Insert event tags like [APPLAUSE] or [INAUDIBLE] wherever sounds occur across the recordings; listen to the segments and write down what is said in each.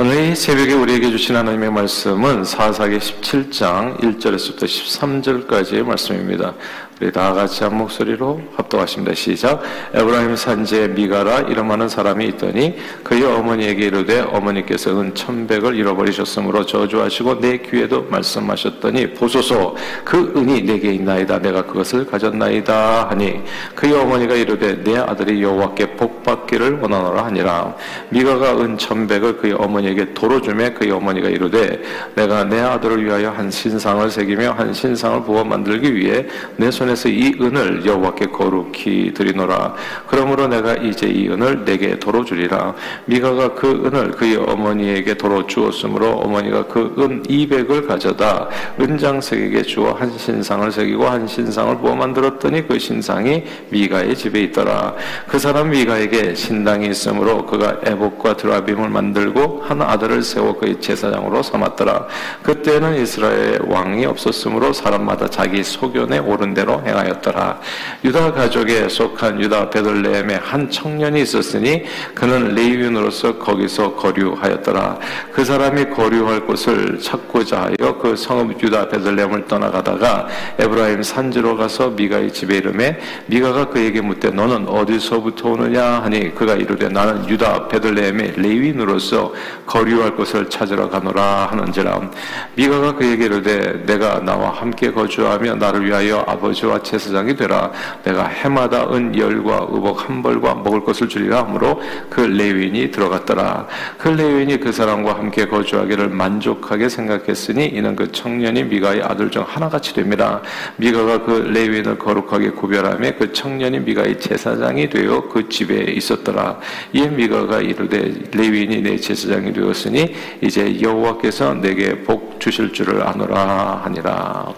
오늘 이 새벽에 우리에게 주신 하나님의 말씀은 사사기 17장 1절에서부터 13절까지의 말씀입니다. 우리 다 같이 한 목소리로 합독하십니다. 시작. 에브라임 산지에 미가라 이름하는 사람이 있더니 그의 어머니에게 이르되 어머니께서 은 천백을 잃어버리셨으므로 저주하시고 내 귀에도 말씀하셨더니 보소서 그 은이 내게 있나이다 내가 그것을 가졌나이다 하니 그의 어머니가 이르되 내 아들이 여호와께 복받기를 원하노라 하니라 미가가 은 천백을 그의 어머니에게 도로 주매 그의 어머니가 이르되 내가 내 아들을 위하여 한 신상을 새기며 한 신상을 부어 만들기 위해 내 손에 손에서 이 은을 여호와께 거룩히 드리노라. 그러므로 내가 이제 이 은을 내게 도로 주리라. 미가가 그 은을 그의 어머니에게 도로 주었으므로 어머니가 그 은 200을 가져다 은장색에게 주어 한 신상을 새기고 한 신상을 부어 만들었더니 그 신상이 미가의 집에 있더라. 그 사람 미가에게 신당이 있으므로 그가 에복과 드라빔을 만들고 한 아들을 세워 그의 제사장으로 삼았더라. 그때는 이스라엘 왕이 없었으므로 사람마다 자기 소견에 오른 대로 행하였더라. 유다 가족에 속한 유다 베들레헴에 한 청년이 있었으니 그는 레위인으로서 거기서 거류하였더라. 그 사람이 거류할 곳을 찾고자 하여 그 성읍 유다 베들레헴을 떠나가다가 에브라임 산지로 가서 미가의 집에 이름에 미가가 그에게 묻되 너는 어디서부터 오느냐 하니 그가 이르되 나는 유다 베들레헴의 레위인으로서 거류할 곳을 찾으러 가노라 하는지라 미가가 그에게 이르되 내가 나와 함께 거주하며 나를 위하여 아버지 제와 제사장이 되라. 내가 해마다 은 열과 의복 한 벌과 먹을 것을 주리라 하므로 그 레위인이 들어갔더라. 그 레위인이 그 사람과 함께 거주하기를 만족하게 생각했으니 이는 그 청년이 미가의 아들 중 하나같이 됩니다. 미가가 그 레위인을 거룩하게 구별하며 그 청년이 미가의 제사장이 되어 그 집에 있었더라. 이에 미가가 이르되 레위인이 내 제사장이 되었으니 이제 여호와께서 내게 복 주실 줄을 아노라 하니라.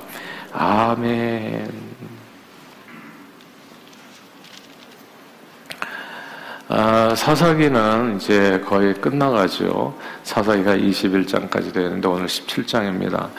아멘. 아, 사사기는 이제 거의 끝나가죠. 사사기가 21장까지 되는데 오늘 17장입니다.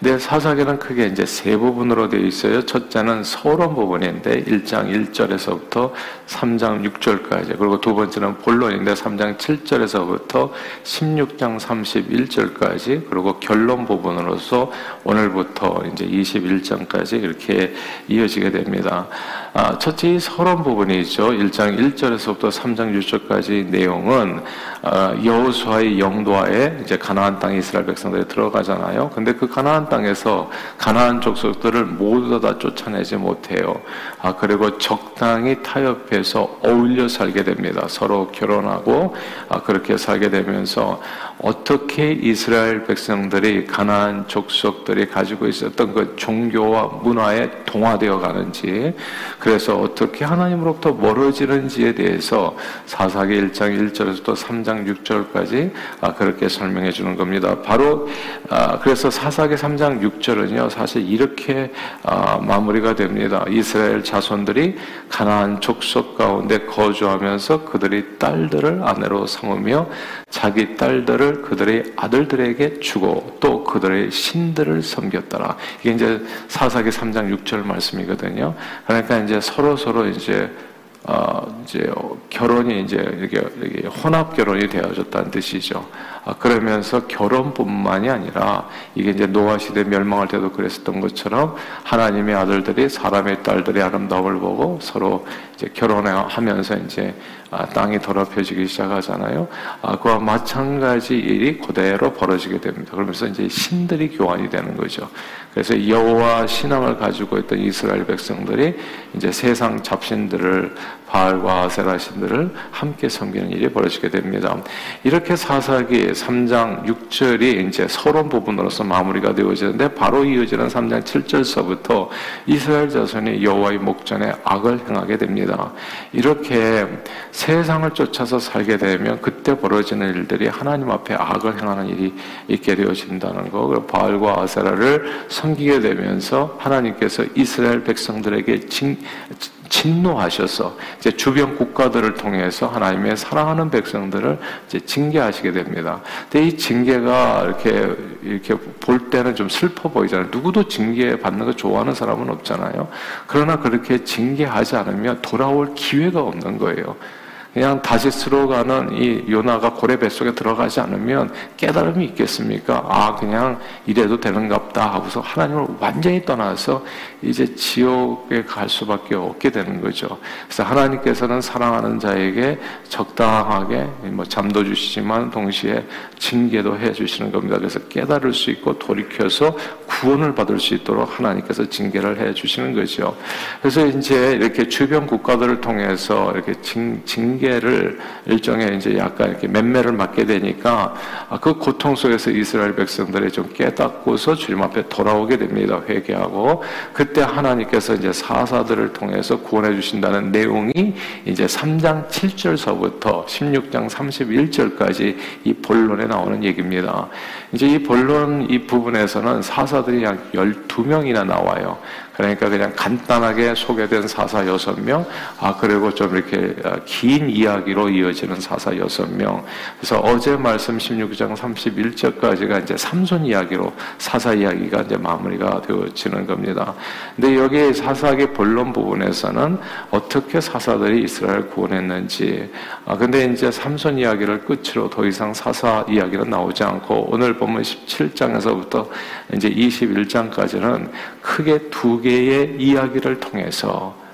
근데 사사기는 크게 이제 세 부분으로 되어 있어요. 첫째는 서론 부분인데 1장 1절에서부터 3장 6절까지 그리고 두 번째는 본론인데 3장 7절에서부터 16장 31절까지 그리고 결론 부분으로서 오늘부터 이제 21장까지 이렇게 이어지게 됩니다. 아, 첫째 이 서론 부분이죠. 1장 1절에서부터 3장 6절까지 내용은 아, 여호수아의 영도하에 이제 가나안 땅 이스라엘 백성들이 들어가잖아요. 근데 그 가나안 땅에서 가나안 족속들을 모두 다 쫓아내지 못해요. 아, 그리고 적당히 타협해서 어울려 살게 됩니다. 서로 결혼하고 아, 그렇게 살게 되면서 어떻게 이스라엘 백성들이 가나안 족속들이 가지고 있었던 그 종교와 문화에 동화되어 가는지 그래서 어떻게 하나님으로부터 멀어지는지에 대해서 사사기 1장 1절에서 또 3장 6절까지 아, 그렇게 설명해 주는 겁니다. 바로 아, 그래서 사사기 3장 6절은요 사실 이렇게 아, 마무리가 됩니다. 이스라엘 자손들이 가나안 족속 가운데 거주하면서 그들이 딸들을 아내로 삼으며 자기 딸들을 그들의 아들들에게 주고 또 그들의 신들을 섬겼더라. 이게 이제 사사기 3장 6절 말씀이거든요. 그러니까 이제 서로 서로 이제 어, 이제 결혼이 이제 이렇게 혼합 결혼이 되어졌다는 뜻이죠. 아, 그러면서 결혼뿐만이 아니라 이게 이제 노아 시대 멸망할 때도 그랬었던 것처럼 하나님의 아들들이 사람의 딸들의 아름다움을 보고 서로 이제 결혼하면서 이제 아, 땅이 더럽혀지기 시작하잖아요. 아, 그와 마찬가지 일이 그대로 벌어지게 됩니다. 그러면서 이제 신들이 교환이 되는 거죠. 그래서 여호와 신앙을 가지고 있던 이스라엘 백성들이 이제 세상 잡신들을 바알과 아세라 신들을 함께 섬기는 일이 벌어지게 됩니다. 이렇게 사사기 3장 6절이 이제 서론 부분으로서 마무리가 되어지는데 바로 이어지는 3장 7절서부터 이스라엘 자손이 여호와의 목전에 악을 행하게 됩니다. 이렇게 세상을 쫓아서 살게 되면 그때 벌어지는 일들이 하나님 앞에 악을 행하는 일이 있게 되어진다는 거. 그리고 바알과 아세라를 섬기게 되면서 하나님께서 이스라엘 백성들에게 징, 진노하셔서 이제 주변 국가들을 통해서 하나님의 사랑하는 백성들을 이제 징계하시게 됩니다. 근데 이 징계가 이렇게 이렇게 볼 때는 좀 슬퍼 보이잖아요. 누구도 징계 받는 거 좋아하는 사람은 없잖아요. 그러나 그렇게 징계하지 않으면 돌아올 기회가 없는 거예요. 그냥 다시스로 가는 이 요나가 고래 뱃속에 들어가지 않으면 깨달음이 있겠습니까? 아, 그냥 이래도 되는갑다 하고서 하나님을 완전히 떠나서 이제 지옥에 갈 수밖에 없게 되는 거죠. 그래서 하나님께서는 사랑하는 자에게 적당하게 뭐 잠도 주시지만 동시에 징계도 해 주시는 겁니다. 그래서 깨달을 수 있고 돌이켜서 구원을 받을 수 있도록 하나님께서 징계를 해 주시는 거죠. 그래서 이제 이렇게 주변 국가들을 통해서 이렇게 징, 징 계를 일종의 이제 약간 이렇게 맴매를 맞게 되니까 그 고통 속에서 이스라엘 백성들이 좀 깨닫고서 주님 앞에 돌아오게 됩니다. 회개하고 그때 하나님께서 이제 사사들을 통해서 구원해 주신다는 내용이 이제 3장 7절서부터 16장 31절까지 이 본론에 나오는 얘기입니다. 이제 이 본론 이 부분에서는 사사들이 약 12명이나 나와요. 그러니까 그냥 간단하게 소개된 사사 여섯 명, 아 그리고 좀 이렇게 아, 긴 이야기로 이어지는 사사 여섯 명. 그래서 어제 말씀 16장 31절까지가 이제 삼손 이야기로 사사 이야기가 이제 마무리가 되어지는 겁니다. 근데 여기 사사기 본론 부분에서는 어떻게 사사들이 이스라엘 구원했는지, 아 근데 이제 삼손 이야기를 끝으로 더 이상 사사 이야기는 나오지 않고 오늘 보면 17장에서부터 이제 21장까지는 크게 두개 의 이야기를 통해서 아,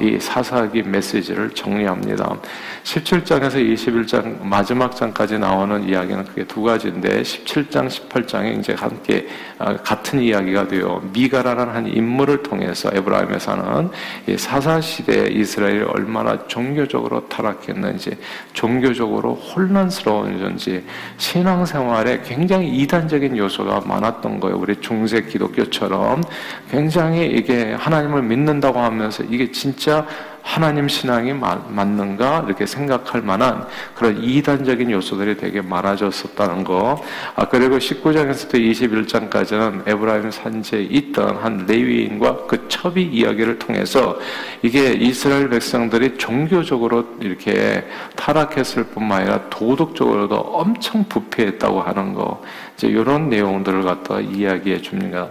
이 사사기 메시지를 정리합니다. 17장에서 21장 마지막 장까지 나오는 이야기는 크게 두 가지인데 17장, 18장에 이제 함께 아, 같은 이야기가 되어 미가라는 한 인물을 통해서 에브라임에 사는 사사 시대 이스라엘이 얼마나 종교적으로 타락했는지, 종교적으로 혼란스러웠는지, 신앙생활에 굉장히 이단적인 요소가 많았던 거예요. 우리 중세 기독교처럼 굉장히 이게 하나님을 믿는다고 하면서 이게 진짜 하나님 신앙이 맞는가 이렇게 생각할 만한 그런 이단적인 요소들이 되게 많아졌었다는 거. 아, 그리고 19장에서부터 21장까지는 에브라임 산지에 있던 한 레위인과 그 첩이 이야기를 통해서 이게 이스라엘 백성들이 종교적으로 이렇게 타락했을 뿐만 아니라 도덕적으로도 엄청 부패했다고 하는 거. 이제 이런 내용들을 갖다가 이야기해 줍니다.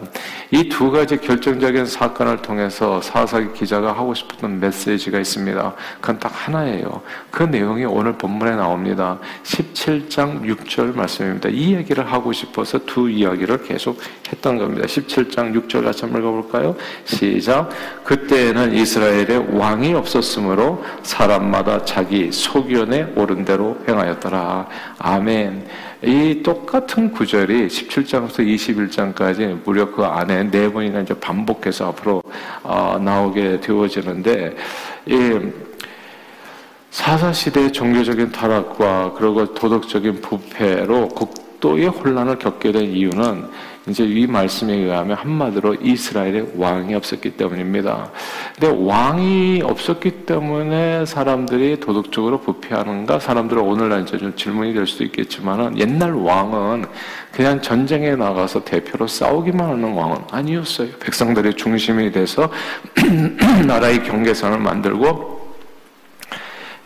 이 두 가지 결정적인 사건을 통해서 사사기 기자가 하고 싶었던 메시지 가 있습니다. 그건 딱 하나예요. 그 내용이 오늘 본문에 나옵니다. 17장 6절 말씀입니다. 이 얘기를 하고 싶어서 두 이야기를 계속 했던 겁니다. 17장 6절 같이 한번 읽어볼까요? 시작. 그때에는 이스라엘에 왕이 없었으므로 사람마다 자기 소견에 오른 대로 행하였더라. 아멘. 이 똑같은 구절이 17장부터 21장까지 무려 그 안에 네 번이나 이제 반복해서 앞으로 어, 나오게 되어지는데 이 사사 시대의 종교적인 타락과 그리고 도덕적인 부패로 극도의 혼란을 겪게 된 이유는 이제 이 말씀에 의하면 한마디로 이스라엘에 왕이 없었기 때문입니다. 근데 왕이 없었기 때문에 사람들이 도덕적으로 부패하는가? 사람들은 오늘날 이제 좀 질문이 될 수도 있겠지만은 옛날 왕은 그냥 전쟁에 나가서 대표로 싸우기만 하는 왕은 아니었어요. 백성들의 중심이 돼서 [CLEARS THROAT] 나라의 경계선을 만들고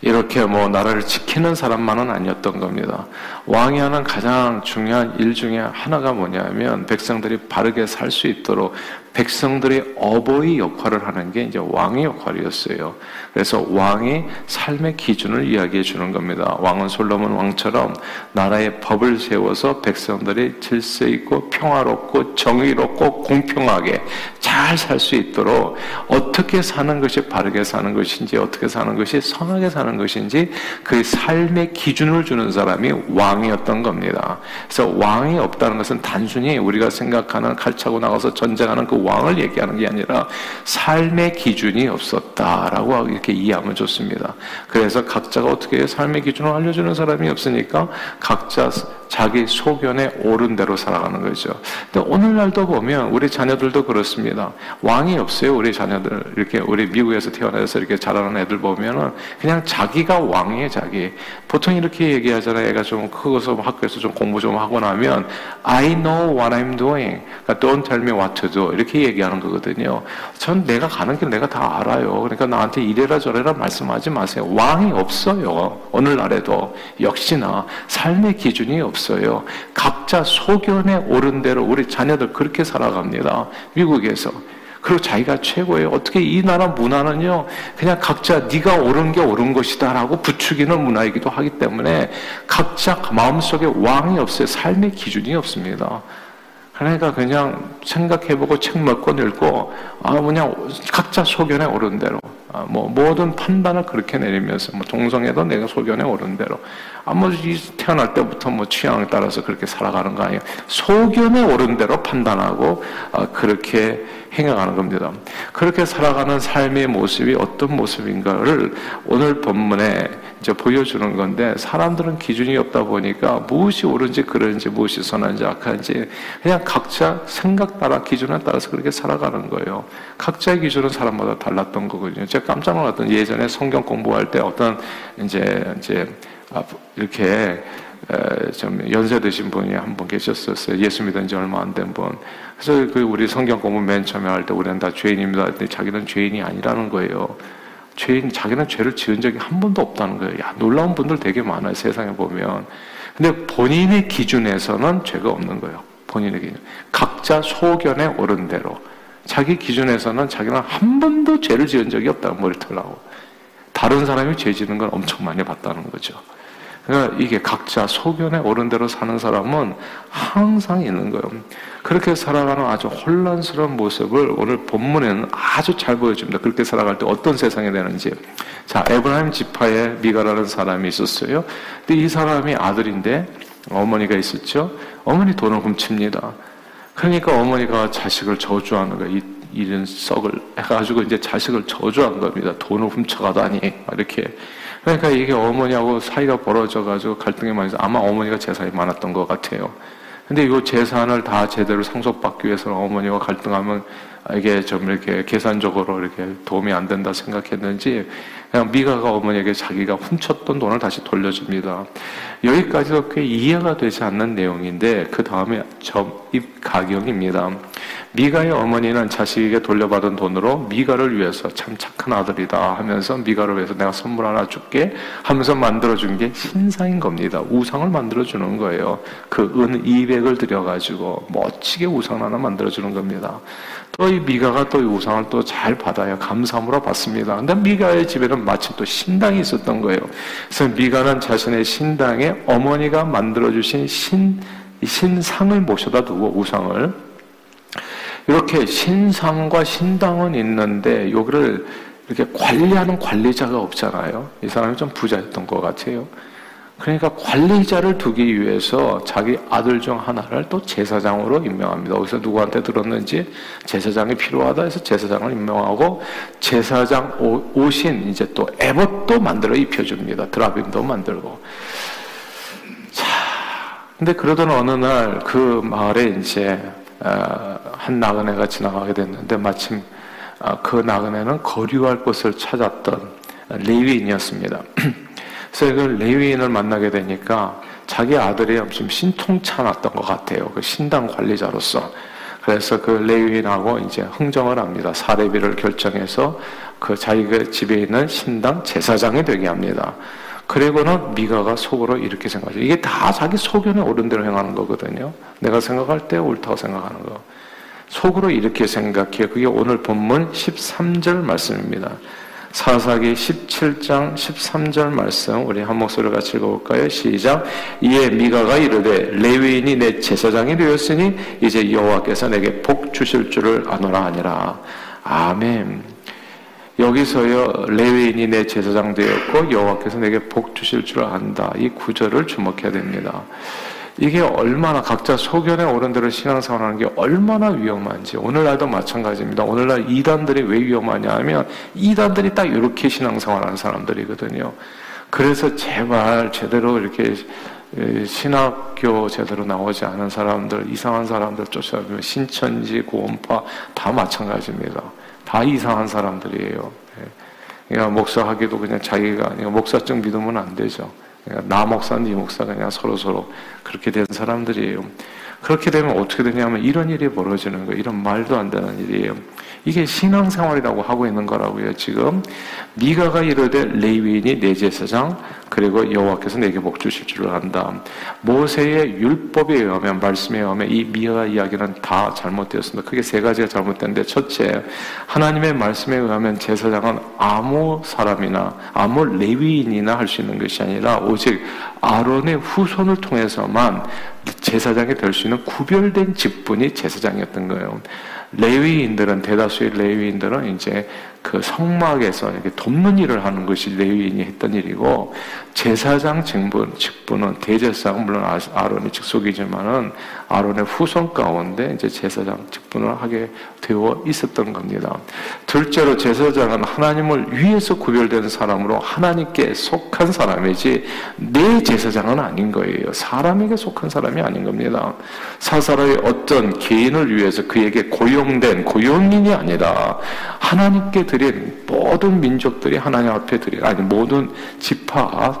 이렇게 뭐 나라를 지키는 사람만은 아니었던 겁니다. 왕이 하는 가장 중요한 일 중에 하나가 뭐냐면 백성들이 바르게 살 수 있도록 백성들의 어버이 역할을 하는 게 이제 왕의 역할이었어요. 그래서 왕이 삶의 기준을 이야기해 주는 겁니다. 왕은 솔로몬 왕처럼 나라의 법을 세워서 백성들이 질서 있고 평화롭고 정의롭고 공평하게 잘 살 수 있도록 어떻게 사는 것이 바르게 사는 것인지 어떻게 사는 것이 선하게 사는 것인지 그 삶의 기준을 주는 사람이 왕이었던 겁니다. 그래서 왕이 없다는 것은 단순히 우리가 생각하는 칼차고 나가서 전쟁하는 그 왕을 얘기하는 게 아니라 삶의 기준이 없었다라고 이렇게 이해하면 좋습니다. 그래서 각자가 어떻게 삶의 기준을 알려주는 사람이 없으니까 각자 자기 소견에 옳은 대로 살아가는 거죠. 근데 오늘날도 보면 우리 자녀들도 그렇습니다. 왕이 없어요. 우리 자녀들 이렇게 우리 미국에서 태어나서 이렇게 자라는 애들 보면은 그냥 자기가 왕이에요. 자기. 보통 이렇게 얘기하잖아요. 애가 좀 크고서 학교에서 좀 공부 좀 하고 나면 I know what I'm doing. 그러니까 don't tell me what to do. 이렇게 얘기하는 거거든요. 전 내가 가는 길 내가 다 알아요. 그러니까 나한테 이래라 저래라 말씀하지 마세요. 왕이 없어요. 오늘날에도 역시나 삶의 기준이 없어요. 없어요. 각자 소견에 오른 대로 우리 자녀들 그렇게 살아갑니다. 미국에서. 그리고 자기가 최고예요. 어떻게 이 나라 문화는요, 그냥 각자 네가 옳은 게 옳은 것이다라고 부추기는 문화이기도 하기 때문에 각자 마음속에 왕이 없어요. 삶의 기준이 없습니다. 그러니까 그냥 생각해보고 책 몇 권 읽고 아 그냥 각자 소견에 오른 대로 아, 뭐 모든 판단을 그렇게 내리면서 뭐 동성애도 내가 소견에 오른 대로 아무 태어날 때부터 뭐 취향에 따라서 그렇게 살아가는 거 아니에요. 소견에 오른 대로 판단하고 아, 그렇게 행해가는 겁니다. 그렇게 살아가는 삶의 모습이 어떤 모습인가를 오늘 본문에 이제 보여주는 건데 사람들은 기준이 없다 보니까 무엇이 옳은지 그런지 무엇이 선한지 악한지 그냥 각자 생각 따라 기준에 따라서 그렇게 살아가는 거예요. 각자의 기준은 사람마다 달랐던 거거든요. 제가 깜짝 놀랐던 예전에 성경 공부할 때 어떤 이제 이제 아, 이렇게 좀 연세 드신 분이 한 분 계셨었어요. 예수 믿은 지 얼마 안 된 분. 그래서 그 우리 성경 공부 맨 처음에 할 때 우리는 다 죄인입니다. 했더니 자기는 죄인이 아니라는 거예요. 죄인, 자기는 죄를 지은 적이 한 번도 없다는 거예요. 야, 놀라운 분들 되게 많아요. 세상에 보면. 근데 본인의 기준에서는 죄가 없는 거예요. 본인의 기준. 각자 소견에 오른 대로. 자기 기준에서는 자기는 한 번도 죄를 지은 적이 없다고 머리 털라고. 다른 사람이 죄 지는 건 엄청 많이 봤다는 거죠. 그러니까 이게 각자 소견에 오른 대로 사는 사람은 항상 있는 거예요. 그렇게 살아가는 아주 혼란스러운 모습을 오늘 본문에는 아주 잘 보여줍니다. 그렇게 살아갈 때 어떤 세상이 되는지. 자, 에브라임 지파에 미가라는 사람이 있었어요. 근데 이 사람이 아들인데 어머니가 있었죠. 어머니 돈을 훔칩니다. 그러니까 어머니가 자식을 저주하는 거예요. 이, 이런 썩을 해가지고 이제 자식을 저주한 겁니다. 돈을 훔쳐가다니. 이렇게. 그러니까 이게 어머니하고 사이가 벌어져가지고 갈등이 있어. 아마 어머니가 재산이 많았던 것 같아요. 근데 이 재산을 다 제대로 상속받기 위해서는 어머니와 갈등하면 이게 좀 이렇게 계산적으로 이렇게 도움이 안 된다 생각했는지 그냥 미가가 어머니에게 자기가 훔쳤던 돈을 다시 돌려줍니다. 여기까지도 꽤 이해가 되지 않는 내용인데 그 다음에 접입 가경입니다. 미가의 어머니는 자식에게 돌려받은 돈으로 미가를 위해서 참 착한 아들이다 하면서 미가를 위해서 내가 선물 하나 줄게 하면서 만들어준 게 신상인 겁니다. 우상을 만들어주는 거예요. 그 은 200을 들여가지고 멋지게 우상 하나 만들어주는 겁니다. 또 이 미가가 또 이 우상을 또 잘 받아요. 감사함으로 받습니다. 근데 미가의 집에는 마침 또 신당이 있었던 거예요. 그래서 미가는 자신의 신당에 어머니가 만들어주신 신, 신상을 모셔다 두고 우상을 이렇게 신상과 신당은 있는데 여기를 이렇게 관리하는 관리자가 없잖아요. 이 사람이 좀 부자였던 것 같아요. 그러니까 관리자를 두기 위해서 자기 아들 중 하나를 또 제사장으로 임명합니다. 어디서 누구한테 들었는지 제사장이 필요하다 해서 제사장을 임명하고 제사장 옷인 이제 또 에봇도 만들어 입혀줍니다. 드라빔도 만들고. 자, 근데 그러던 어느 날 그 마을에 이제 어, 한 나그네가 지나가게 됐는데 마침 어, 그 나그네는 거류할 곳을 찾았던 레위인이었습니다. [CLEARS THROAT] 그래서 그 레위인을 만나게 되니까 자기 아들이 좀 신통찮았던 것 같아요. 그 신당 관리자로서. 그래서 그 레위인하고 이제 흥정을 합니다. 사례비를 결정해서 그 자기가 집에 있는 신당 제사장이 되게 합니다. 그리고는 미가가 속으로 이렇게 생각하죠. 이게 다 자기 소견에 옳은 대로 행하는 거거든요. 내가 생각할 때 옳다고 생각하는 거. 속으로 이렇게 생각해. 그게 오늘 본문 13절 말씀입니다. 사사기 17장 13절 말씀 우리 한 목소리로 같이 읽어볼까요? 시작. 이에 미가가 이르되 레위인이 내 제사장이 되었으니 이제 여호와께서 내게 복 주실 줄을 아노라 하니라. 아멘. 여기서요 레위인이 내 제사장 되었고 여호와께서 내게 복 주실 줄 안다. 이 구절을 주목해야 됩니다. 이게 얼마나 각자 소견에 오른 대로 신앙생활하는 게 얼마나 위험한지 오늘날도 마찬가지입니다. 오늘날 이단들이 왜 위험하냐 하면 이단들이 딱 이렇게 신앙생활하는 사람들이거든요. 그래서 제발 제대로 이렇게 신학교 제대로 나오지 않은 사람들, 이상한 사람들 쫓아다니면 신천지, 고원파 다 마찬가지입니다. 다 이상한 사람들이에요. 예. 그러니까 목사하기도 그냥 자기가 아니고 목사증 믿으면 안 되죠. 그러니까 나 목사, 네 목사 그냥 서로 서로 그렇게 된 사람들이에요. 그렇게 되면 어떻게 되냐면 이런 일이 벌어지는 거예요. 이런 말도 안 되는 일이에요. 이게 신앙생활이라고 하고 있는 거라고요. 지금 미가가 이르되 레위인이 내 제사장 그리고 여호와께서 내게 복 주실 줄을 안다. 모세의 율법에 의하면 말씀에 의하면 이 미가 이야기는 다 잘못되었습니다. 크게 세 가지가 잘못된데 첫째 하나님의 말씀에 의하면 제사장은 아무 사람이나 아무 레위인이나 할 수 있는 것이 아니라 오직 아론의 후손을 통해서만 제사장이 될 수 있는 구별된 직분이 제사장이었던 거예요. 레위인들은 대다수의 레위인들은 이제 그 성막에서 이렇게 돕는 일을 하는 것이 레위인이 했던 일이고 제사장 직분, 직분은 대제사장 물론 아, 아론의 직속이지만은 아론의 후손 가운데 이제 제사장 직분을 하게 되어 있었던 겁니다. 둘째로 제사장은 하나님을 위해서 구별된 사람으로 하나님께 속한 사람이지 내 제사장은 아닌 거예요. 사람에게 속한 사람이 아닌 겁니다. 사사로의 어떤 개인을 위해서 그에게 고용된 고용인이 아니라 하나님께 드린 모든 민족들이 하나님 앞에 드린 아니 모든 지파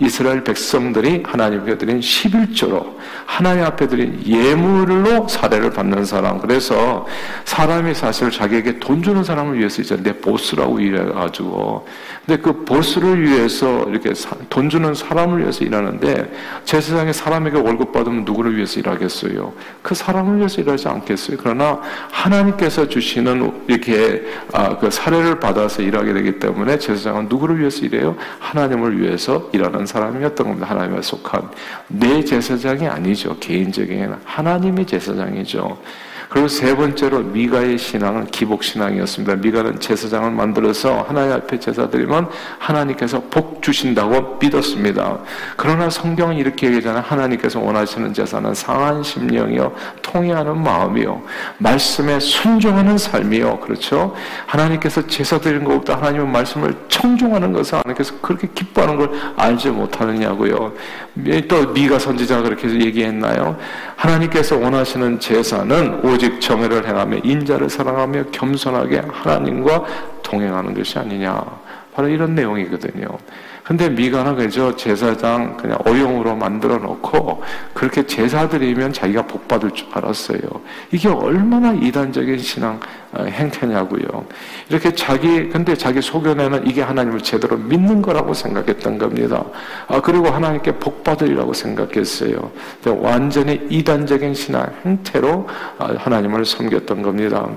이스라엘 백성들이 하나님께 드린 11조로 하나님 앞에 드린 예물로 사례를 받는 사람. 그래서 사람이 사실 자기에게 돈 주는 사람을 위해서 이제 내 보스라고 일해가지고 근데 그 보스를 위해서 이렇게 돈 주는 사람을 위해서 일하는데 제 세상에 사람에게 월급 받으면 누구를 위해서 일하겠어요? 그 사람을 위해서 일하지 않겠어요? 그러나 하나님께서 주시는 이렇게 아, 그 사례를 받아서 일하게 되기 때문에 제사장은 누구를 위해서 일해요? 하나님을 위해서 일하는 사람이었던 겁니다. 하나님에 속한 내 제사장이 아니죠. 개인적인 하나님의 제사장이죠. 그리고 세 번째로 미가의 신앙은 기복 신앙이었습니다. 미가는 제사장을 만들어서 하나님 앞에 제사 드리면 하나님께서 복 주신다고 믿었습니다. 그러나 성경은 이렇게 얘기하잖아요. 하나님께서 원하시는 제사는 상한 심령이요, 통해하는 마음이요, 말씀에 순종하는 삶이요. 그렇죠? 하나님께서 제사 드리는 것보다 하나님의 말씀을 청종하는 것을 하나님께서 그렇게 기뻐하는 걸 알지 못하느냐고요. 또 미가 선지자가 그렇게 얘기했나요? 하나님께서 원하시는 제사는 오직 정의를 행하며 인자를 사랑하며 겸손하게 하나님과 동행하는 것이 아니냐. 바로 이런 내용이거든요. 근데 미가는 그저 제사장 그냥 어용으로 만들어 놓고 그렇게 제사 드리면 자기가 복 받을 줄 알았어요. 이게 얼마나 이단적인 신앙 어, 행태냐고요. 이렇게 자기 근데 자기 소견에는 이게 하나님을 제대로 믿는 거라고 생각했던 겁니다. 아 그리고 하나님께 복 받으리라고 생각했어요. 완전히 이단적인 신앙 행태로 아, 하나님을 섬겼던 겁니다.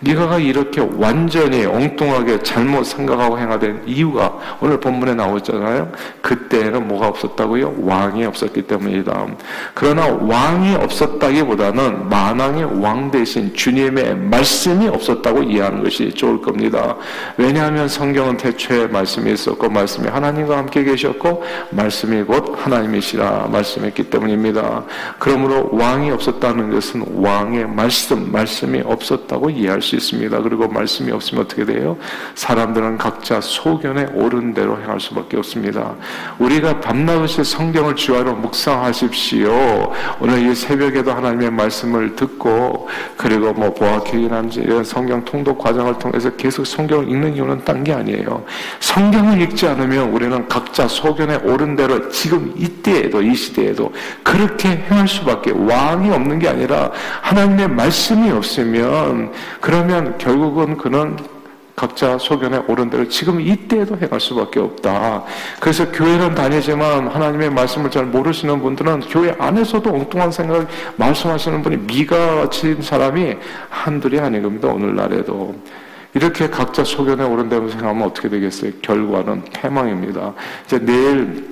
미가가 이렇게 완전히 엉뚱하게 잘못 생각하고 행하된 이유가 오늘 본문에 나오잖아요. 그때는 뭐가 없었다고요? 왕이 없었기 때문이다. 그러나 왕이 없었다기보다는 만왕의 왕 대신 주님의 말씀이 없 없었다고 이해하는 것이 좋을 겁니다. 왜냐하면 성경은 태초에 말씀이 있었고 말씀이 하나님과 함께 계셨고 말씀이 곧 하나님이시라 말씀했기 때문입니다. 그러므로 왕이 없었다는 것은 왕의 말씀, 말씀이 없었다고 이해할 수 있습니다. 그리고 말씀이 없으면 어떻게 돼요? 사람들은 각자 소견에 옳은 대로 행할 수밖에 없습니다. 우리가 밤낮없이 성경을 주하로 묵상하십시오. 오늘 이 새벽에도 하나님의 말씀을 듣고 그리고 뭐 보아케이남지 이런 성경 통독 과정을 통해서 계속 성경을 읽는 이유는 딴 게 아니에요. 성경을 읽지 않으면 우리는 각자 소견에 옳은 대로 지금 이때에도 이 시대에도 그렇게 행할 수밖에 왕이 없는 게 아니라 하나님의 말씀이 없으면 그러면 결국은 그는 각자 소견에 옳은 대로 지금 이때에도 행할 수밖에 없다. 그래서 교회는 다니지만 하나님의 말씀을 잘 모르시는 분들은 교회 안에서도 엉뚱한 생각 말씀하시는 분이 미가 같은 사람이 한둘이 아닌 겁니다. 오늘날에도. 이렇게 각자 소견에 옳은 대로 생각하면 어떻게 되겠어요? 결과는 패망입니다. 이제 내일 이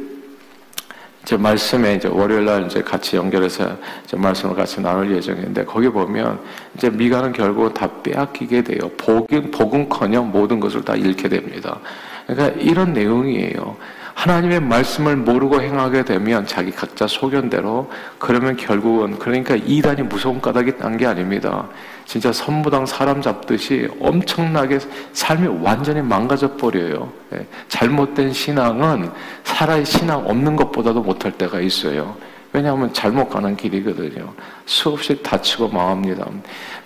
제 말씀에 이제 월요일 날 이제 같이 연결해서 이제 말씀을 같이 나눌 예정인데 거기 보면 이제 미가는 결국 다 빼앗기게 돼요. 복음 복음커녕 모든 것을 다 잃게 됩니다. 그러니까 이런 내용이에요. 하나님의 말씀을 모르고 행하게 되면 자기 각자 소견대로 그러면 결국은 그러니까 이단이 무서운 까닭이 난 게 아닙니다. 진짜 선무당 사람 잡듯이 엄청나게 삶이 완전히 망가져 버려요. 예, 잘못된 신앙은 살아의 신앙 없는 것보다도 못할 때가 있어요. 왜냐하면 잘못 가는 길이거든요. 수없이 다치고 망합니다.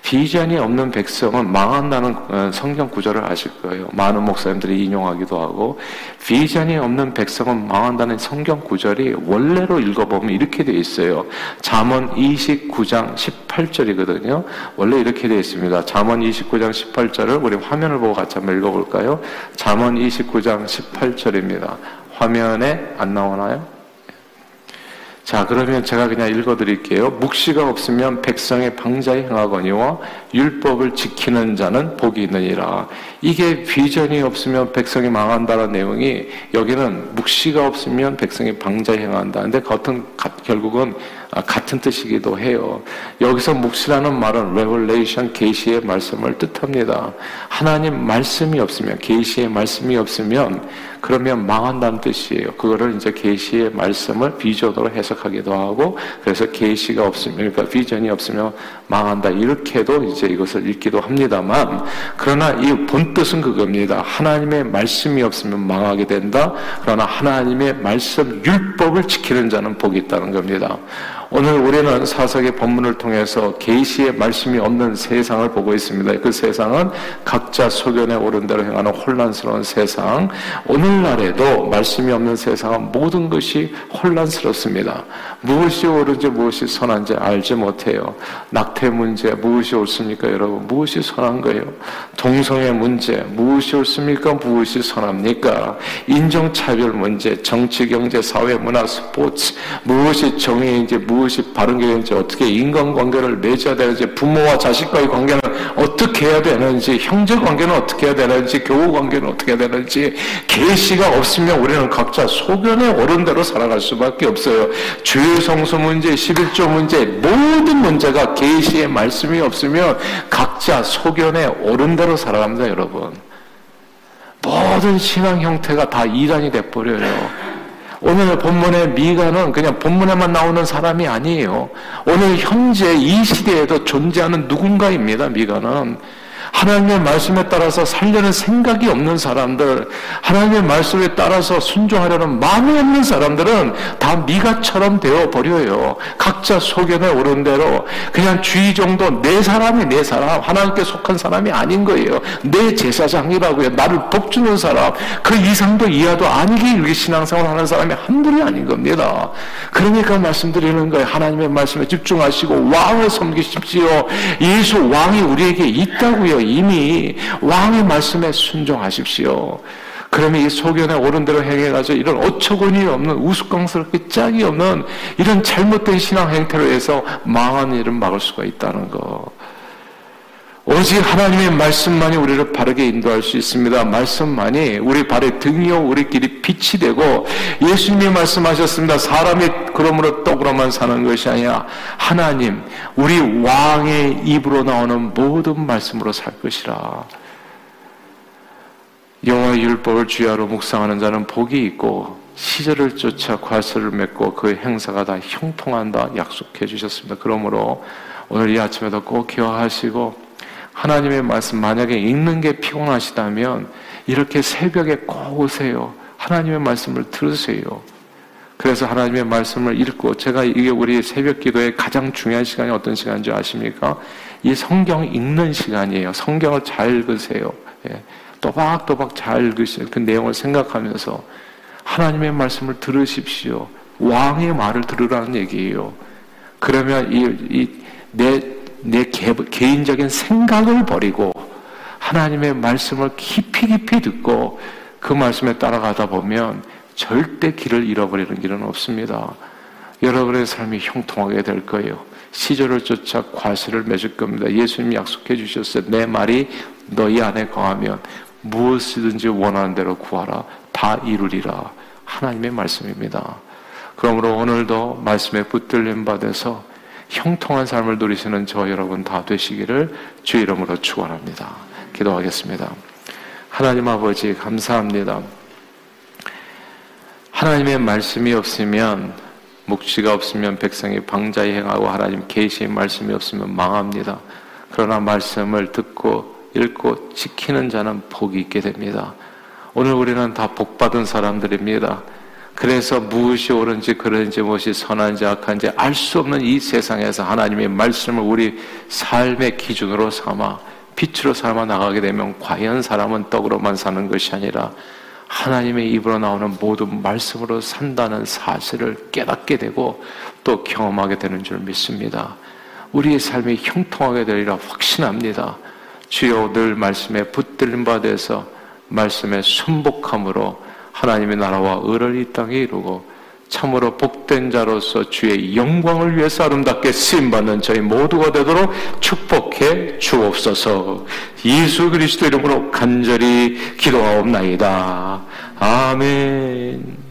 비전이 없는 백성은 망한다는 어, 성경 구절을 아실 거예요. 많은 목사님들이 인용하기도 하고 비전이 없는 백성은 망한다는 성경 구절이 원래로 읽어보면 이렇게 되어 있어요. 잠언 29장 18절이거든요. 원래 이렇게 되어 있습니다. 잠언 29장 18절을 우리 화면을 보고 같이 한번 읽어볼까요? 잠언 29장 18절입니다. 화면에 안 나오나요? 자, 그러면 제가 그냥 읽어드릴게요. 묵시가 없으면 백성의 방자에 행하거니와 율법을 지키는 자는 복이 있느니라. 이게 비전이 없으면 백성이 망한다는 내용이 여기는 묵시가 없으면 백성이 방자에 행한다. 근데 같은, 결국은 아, 같은 뜻이기도 해요. 여기서 묵시라는 말은 revelation 계시의 말씀을 뜻합니다. 하나님 말씀이 없으면 계시의 말씀이 없으면 그러면 망한다는 뜻이에요. 그거를 이제 계시의 말씀을 비전으로 해석하기도 하고 그래서 계시가 없으면 그러니까 비전이 없으면 망한다 이렇게도 이제 이것을 읽기도 합니다만 그러나 이 본뜻은 그겁니다. 하나님의 말씀이 없으면 망하게 된다. 그러나 하나님의 말씀 율법을 지키는 자는 복이 있다는 겁니다. 오늘 우리는 사석의 본문을 통해서 계시의 말씀이 없는 세상을 보고 있습니다. 그 세상은 각자 소견에 오른 대로 행하는 혼란스러운 세상. 오늘날에도 말씀이 없는 세상은 모든 것이 혼란스럽습니다. 무엇이 옳은지 무엇이 선한지 알지 못해요. 낙태 문제 무엇이 옳습니까, 여러분? 무엇이 선한 거예요? 동성애 문제 무엇이 옳습니까? 무엇이 선합니까? 인종차별 문제, 정치, 경제, 사회, 문화, 스포츠 무엇이 정의인지 무엇 이 무엇이 바른 길인지 어떻게 인간관계를 맺어야 되는지 부모와 자식과의 관계는 어떻게 해야 되는지 형제 관계는 어떻게 해야 되는지 교우 관계는 어떻게 해야 되는지 계시가 없으면 우리는 각자 소견에 옳은 대로 살아갈 수밖에 없어요. 주의 성소 문제, 11조 문제 모든 문제가 계시의 말씀이 없으면 각자 소견에 옳은 대로 살아갑니다, 여러분. 모든 신앙 형태가 다 이단이 돼버려요. 오늘 본문의 미가는 그냥 본문에만 나오는 사람이 아니에요. 오늘 현재 이 시대에도 존재하는 누군가입니다. 미가는. 하나님의 말씀에 따라서 살려는 생각이 없는 사람들, 하나님의 말씀에 따라서 순종하려는 마음이 없는 사람들은 다 미가처럼 되어 버려요. 각자 소견에 오른 대로 그냥 주의 정도 내 사람이 내 사람, 하나님께 속한 사람이 아닌 거예요. 내 제사장이라고요. 나를 복주는 사람, 그 이상도 이하도 아니게 이렇게 신앙생활 하는 사람이 한둘이 아닌 겁니다. 그러니까 말씀드리는 거예요. 하나님의 말씀에 집중하시고 왕을 섬기십시오. 예수 왕이 우리에게 있다고요. 이미 왕의 말씀에 순종하십시오. 그러면 이 소견에 옳은 대로 행해가지고 이런 어처구니 없는 우스꽝스럽게 짝이 없는 이런 잘못된 신앙 행태로 해서 망한 일을 막을 수가 있다는 거. 오직 하나님의 말씀만이 우리를 바르게 인도할 수 있습니다. 말씀만이 우리 발의 등이요 우리 길이 빛이 되고 예수님이 말씀하셨습니다. 사람이 그러므로 떡으로만 사는 것이 아니라 하나님 우리 왕의 입으로 나오는 모든 말씀으로 살 것이라. 영화의 율법을 주야로 묵상하는 자는 복이 있고 시절을 쫓아 과설을 맺고 그 행사가 다 형통한다 약속해 주셨습니다. 그러므로 오늘 이 아침에도 꼭 기억하시고 하나님의 말씀 만약에 읽는 게 피곤하시다면 이렇게 새벽에 꼭 오세요. 하나님의 말씀을 들으세요. 그래서 하나님의 말씀을 읽고 제가 이게 우리 새벽 기도의 가장 중요한 시간이 어떤 시간인지 아십니까? 이 성경 읽는 시간이에요. 성경을 잘 읽으세요. 예. 또박또박 잘 읽으세요. 그 내용을 생각하면서 하나님의 말씀을 들으십시오. 왕의 말을 들으라는 얘기예요. 그러면 이, 이, 내 내 개인적인 생각을 버리고 하나님의 말씀을 깊이 깊이 듣고 그 말씀에 따라가다 보면 절대 길을 잃어버리는 길은 없습니다. 여러분의 삶이 형통하게 될 거예요. 시절을 쫓아 과실을 맺을 겁니다. 예수님 약속해 주셨어요. 내 말이 너희 안에 거하면 무엇이든지 원하는 대로 구하라. 다 이루리라. 하나님의 말씀입니다. 그러므로 오늘도 말씀에 붙들림 받아서 형통한 삶을 누리시는 저 여러분 다 되시기를 주 이름으로 축원합니다. 기도하겠습니다. 하나님 아버지 감사합니다. 하나님의 말씀이 없으면 묵시가 없으면 백성이 방자에 행하고 하나님 계시의 말씀이 없으면 망합니다. 그러나 말씀을 듣고 읽고 지키는 자는 복이 있게 됩니다. 오늘 우리는 다 복받은 사람들입니다. 그래서 무엇이 옳은지 그런지 무엇이 선한지 악한지 알 수 없는 이 세상에서 하나님의 말씀을 우리 삶의 기준으로 삼아 빛으로 삼아 나가게 되면 과연 사람은 떡으로만 사는 것이 아니라 하나님의 입으로 나오는 모든 말씀으로 산다는 사실을 깨닫게 되고 또 경험하게 되는 줄 믿습니다. 우리의 삶이 형통하게 되리라 확신합니다. 주여 늘 말씀에 붙들림 받아서 말씀에 순복함으로 하나님의 나라와 의를 이 땅에 이루고 참으로 복된 자로서 주의 영광을 위해서 아름답게 쓰임받는 저희 모두가 되도록 축복해 주옵소서 예수 그리스도 이름으로 간절히 기도하옵나이다. 아멘.